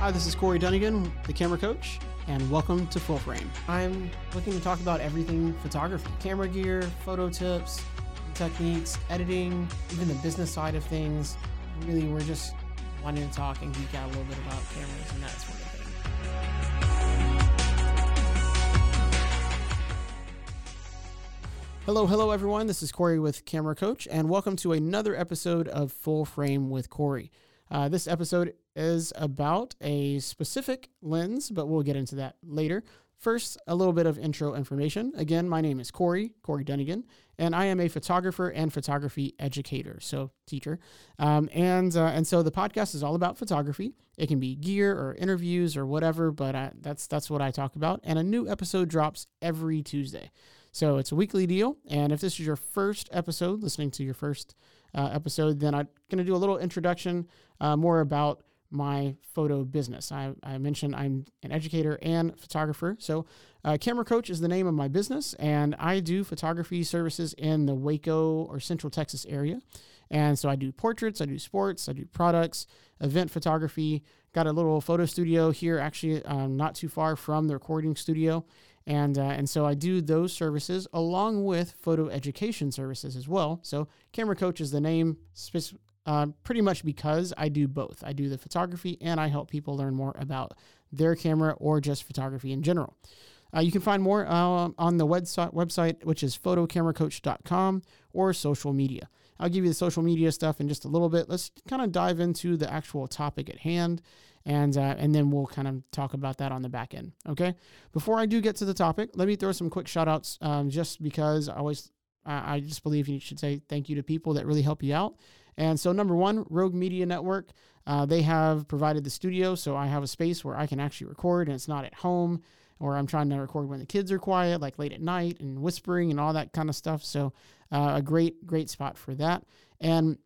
Hi, this is Corey Dunnigan, the camera coach, and welcome to Full Frame. I'm looking to talk about everything photography camera gear, photo tips, techniques, editing, even the business side of things. Really, we're just wanting to talk and geek out a little bit about cameras and that sort of thing. Hello, hello, everyone. This is Corey with Camera Coach, and welcome to another episode of Full Frame with Corey. Uh, this episode is about a specific lens, but we'll get into that later. First, a little bit of intro information. Again, my name is Corey, Corey Dunnigan, and I am a photographer and photography educator, so teacher. Um, and uh, and so the podcast is all about photography. It can be gear or interviews or whatever, but I, that's that's what I talk about. And a new episode drops every Tuesday, so it's a weekly deal. And if this is your first episode, listening to your first uh, episode, then I'm going to do a little introduction, uh, more about my photo business. I, I, mentioned I'm an educator and photographer. So, uh, Camera Coach is the name of my business, and I do photography services in the Waco or Central Texas area. And so I do portraits, I do sports, I do products, event photography. Got a little photo studio here, actually, um, not too far from the recording studio. And, uh, and so I do those services along with photo education services as well. So, Camera Coach is the name uh, pretty much because I do both. I do the photography and I help people learn more about their camera or just photography in general. Uh, you can find more uh, on the website, website, which is photocameracoach.com or social media. I'll give you the social media stuff in just a little bit. Let's kind of dive into the actual topic at hand, and uh, and then we'll kind of talk about that on the back end. Okay. Before I do get to the topic, let me throw some quick shout outs, um, just because I always I just believe you should say thank you to people that really help you out. And so, number one, Rogue Media Network, uh, they have provided the studio. So I have a space where I can actually record and it's not at home or I'm trying to record when the kids are quiet, like late at night and whispering and all that kind of stuff. So, uh, a great, great spot for that. And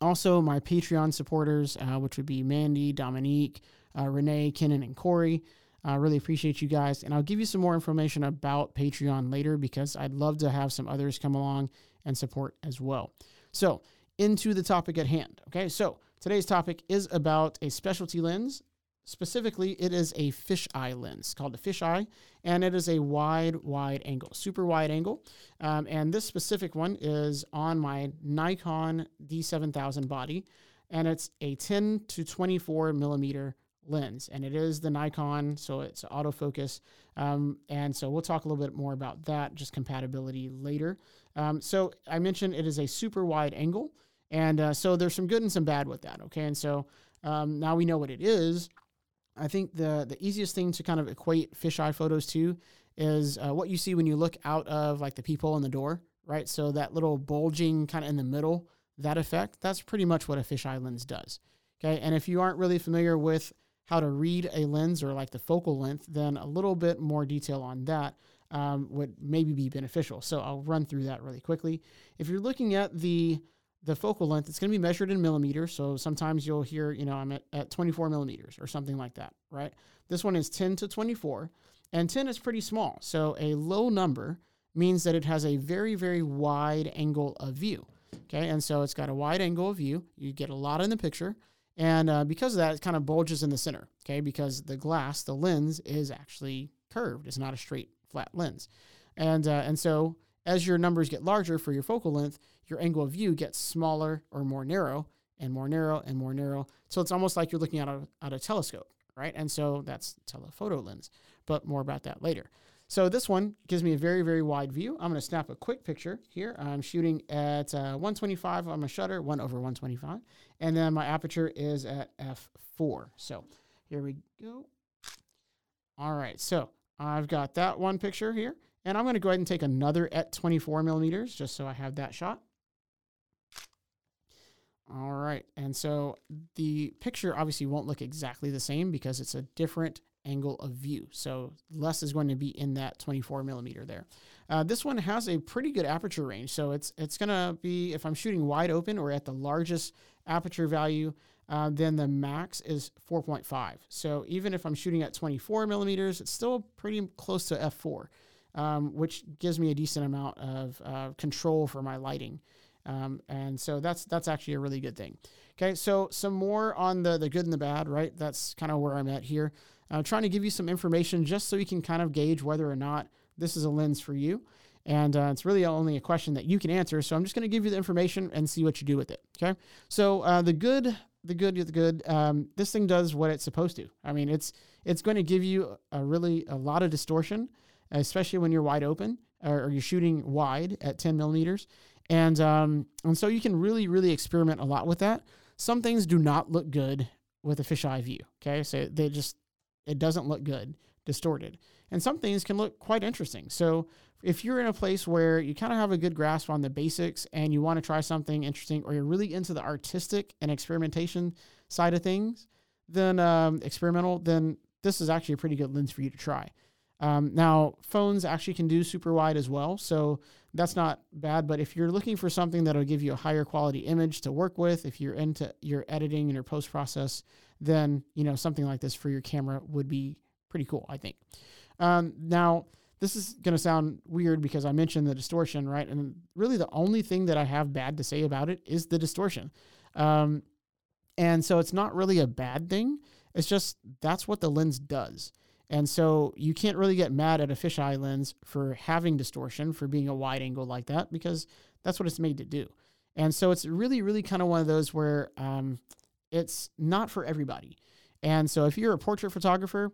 also, my Patreon supporters, uh, which would be Mandy, Dominique, uh, Renee, Kenan, and Corey. I really appreciate you guys. And I'll give you some more information about Patreon later because I'd love to have some others come along and support as well. So, into the topic at hand. Okay, so today's topic is about a specialty lens. Specifically, it is a fisheye lens called a fisheye, and it is a wide, wide angle, super wide angle. Um, and this specific one is on my Nikon D7000 body, and it's a 10 to 24 millimeter lens, and it is the Nikon, so it's autofocus. Um, and so we'll talk a little bit more about that, just compatibility later. Um, so I mentioned it is a super wide angle. And uh, so there's some good and some bad with that. Okay. And so um, now we know what it is. I think the, the easiest thing to kind of equate fisheye photos to is uh, what you see when you look out of like the peephole in the door, right? So that little bulging kind of in the middle, that effect, that's pretty much what a fisheye lens does. Okay. And if you aren't really familiar with how to read a lens or like the focal length, then a little bit more detail on that um, would maybe be beneficial. So I'll run through that really quickly. If you're looking at the the focal length, it's going to be measured in millimeters. So sometimes you'll hear, you know, I'm at, at 24 millimeters or something like that, right? This one is 10 to 24, and 10 is pretty small. So a low number means that it has a very, very wide angle of view. Okay. And so it's got a wide angle of view. You get a lot in the picture. And uh, because of that, it kind of bulges in the center. Okay. Because the glass, the lens is actually curved, it's not a straight, flat lens. And, uh, and so as your numbers get larger for your focal length, your angle of view gets smaller or more narrow and more narrow and more narrow. So it's almost like you're looking at a, at a telescope, right? And so that's telephoto lens, but more about that later. So this one gives me a very, very wide view. I'm going to snap a quick picture here. I'm shooting at uh, 125 on my shutter, 1 over 125. And then my aperture is at f4. So here we go. All right, so I've got that one picture here. And I'm going to go ahead and take another at 24 millimeters just so I have that shot. All right, and so the picture obviously won't look exactly the same because it's a different angle of view. So less is going to be in that 24 millimeter there. Uh, this one has a pretty good aperture range. So it's it's going to be, if I'm shooting wide open or at the largest aperture value, uh, then the max is 4.5. So even if I'm shooting at 24 millimeters, it's still pretty close to f4, um, which gives me a decent amount of uh, control for my lighting. Um, and so that's that's actually a really good thing. Okay, so some more on the the good and the bad, right? That's kind of where I'm at here. I'm trying to give you some information just so you can kind of gauge whether or not this is a lens for you. And uh, it's really only a question that you can answer. So I'm just going to give you the information and see what you do with it. Okay. So uh, the good, the good, the good. Um, this thing does what it's supposed to. I mean, it's it's going to give you a really a lot of distortion, especially when you're wide open or, or you're shooting wide at 10 millimeters. And um, and so you can really really experiment a lot with that. Some things do not look good with a fisheye view. Okay, so they just it doesn't look good, distorted. And some things can look quite interesting. So if you're in a place where you kind of have a good grasp on the basics and you want to try something interesting, or you're really into the artistic and experimentation side of things, then um, experimental, then this is actually a pretty good lens for you to try. Um, now, phones actually can do super wide as well, so that's not bad. But if you're looking for something that'll give you a higher quality image to work with, if you're into your editing and your post process, then you know something like this for your camera would be pretty cool, I think. Um, now, this is going to sound weird because I mentioned the distortion, right? And really, the only thing that I have bad to say about it is the distortion. Um, and so it's not really a bad thing. It's just that's what the lens does. And so you can't really get mad at a fisheye lens for having distortion, for being a wide angle like that, because that's what it's made to do. And so it's really, really kind of one of those where um, it's not for everybody. And so if you're a portrait photographer,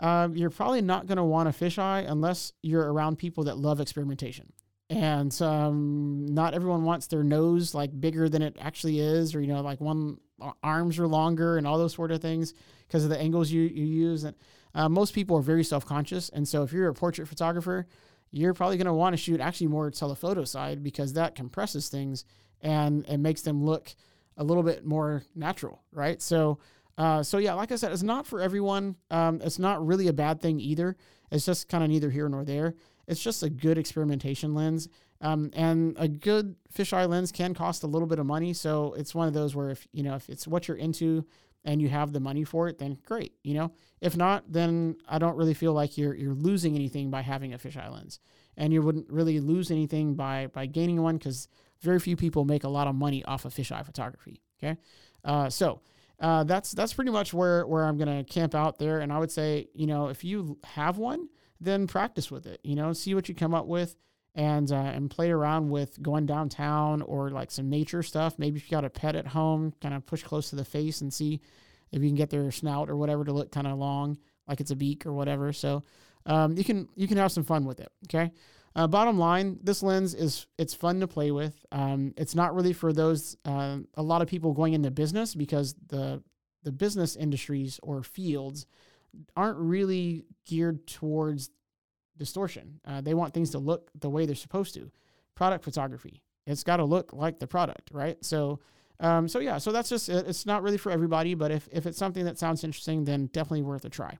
um, you're probably not going to want a fisheye unless you're around people that love experimentation. And um, not everyone wants their nose like bigger than it actually is, or you know, like one uh, arms are longer and all those sort of things because of the angles you, you use. And uh, most people are very self conscious, and so if you're a portrait photographer, you're probably going to want to shoot actually more telephoto side because that compresses things and it makes them look a little bit more natural, right? So, uh, so yeah, like I said, it's not for everyone. Um, it's not really a bad thing either. It's just kind of neither here nor there. It's just a good experimentation lens. Um, and a good fisheye lens can cost a little bit of money. So it's one of those where if you know if it's what you're into and you have the money for it, then great. You know, if not, then I don't really feel like you're you're losing anything by having a fisheye lens, and you wouldn't really lose anything by by gaining one because very few people make a lot of money off of fisheye photography. Okay, uh, so uh, that's that's pretty much where where I'm gonna camp out there. And I would say, you know, if you have one, then practice with it. You know, see what you come up with. And, uh, and play around with going downtown or like some nature stuff. Maybe if you got a pet at home, kind of push close to the face and see if you can get their snout or whatever to look kind of long, like it's a beak or whatever. So um, you can you can have some fun with it. Okay. Uh, bottom line, this lens is it's fun to play with. Um, it's not really for those uh, a lot of people going into business because the the business industries or fields aren't really geared towards distortion. Uh, they want things to look the way they're supposed to. Product photography, it's got to look like the product, right? So, um, so yeah, so that's just it. It's not really for everybody, but if if it's something that sounds interesting, then definitely worth a try.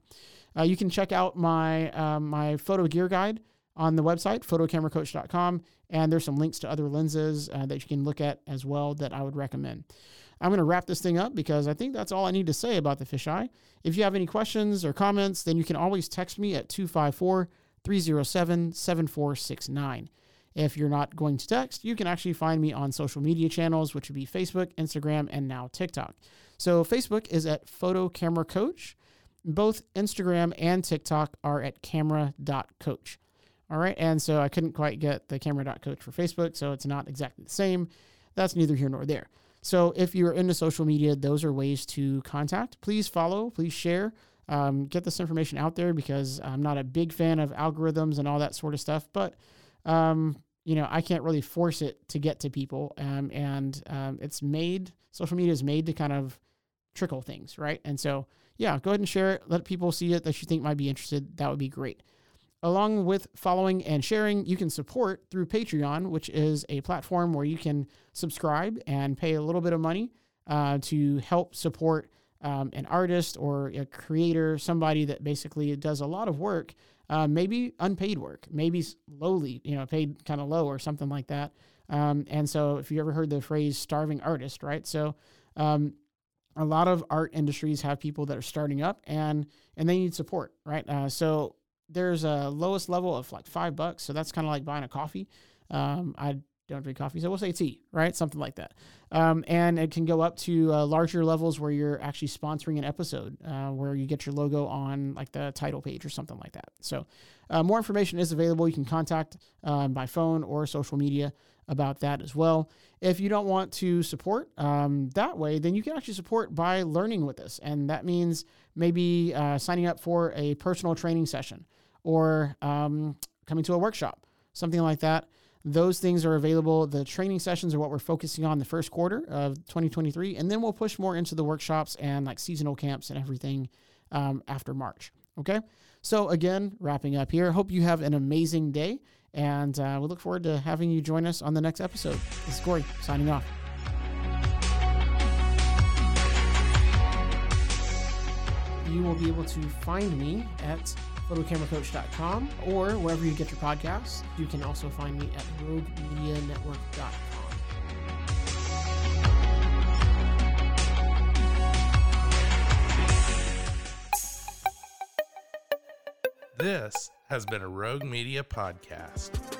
Uh, you can check out my um, my photo gear guide on the website, photocameracoach.com. And there's some links to other lenses uh, that you can look at as well that I would recommend. I'm going to wrap this thing up because I think that's all I need to say about the fisheye. If you have any questions or comments, then you can always text me at 254 307 7469. If you're not going to text, you can actually find me on social media channels, which would be Facebook, Instagram, and now TikTok. So Facebook is at Photo Camera Coach. Both Instagram and TikTok are at camera.coach. All right. And so I couldn't quite get the camera.coach for Facebook. So it's not exactly the same. That's neither here nor there. So if you're into social media, those are ways to contact. Please follow, please share, um, get this information out there because I'm not a big fan of algorithms and all that sort of stuff. But, um, you know, I can't really force it to get to people. Um, and um, it's made, social media is made to kind of trickle things, right? And so, yeah, go ahead and share it. Let people see it that you think might be interested. That would be great. Along with following and sharing, you can support through Patreon, which is a platform where you can subscribe and pay a little bit of money uh, to help support um, an artist or a creator, somebody that basically does a lot of work, uh, maybe unpaid work, maybe lowly, you know, paid kind of low or something like that. Um, and so, if you ever heard the phrase starving artist, right? So, um, a lot of art industries have people that are starting up and and they need support, right? Uh, so there's a lowest level of like five bucks. So that's kind of like buying a coffee. Um, I don't drink coffee, so we'll say tea, right? Something like that. Um, and it can go up to uh, larger levels where you're actually sponsoring an episode, uh, where you get your logo on like the title page or something like that. So uh, more information is available. You can contact um, by phone or social media about that as well. If you don't want to support um, that way, then you can actually support by learning with us, and that means maybe uh, signing up for a personal training session or um, coming to a workshop, something like that. Those things are available. The training sessions are what we're focusing on the first quarter of 2023, and then we'll push more into the workshops and like seasonal camps and everything um, after March. Okay. So, again, wrapping up here, hope you have an amazing day, and uh, we look forward to having you join us on the next episode. This is Corey signing off. You will be able to find me at photocameracoach.com or wherever you get your podcasts. You can also find me at roguemedianetwork.com. This has been a Rogue Media podcast.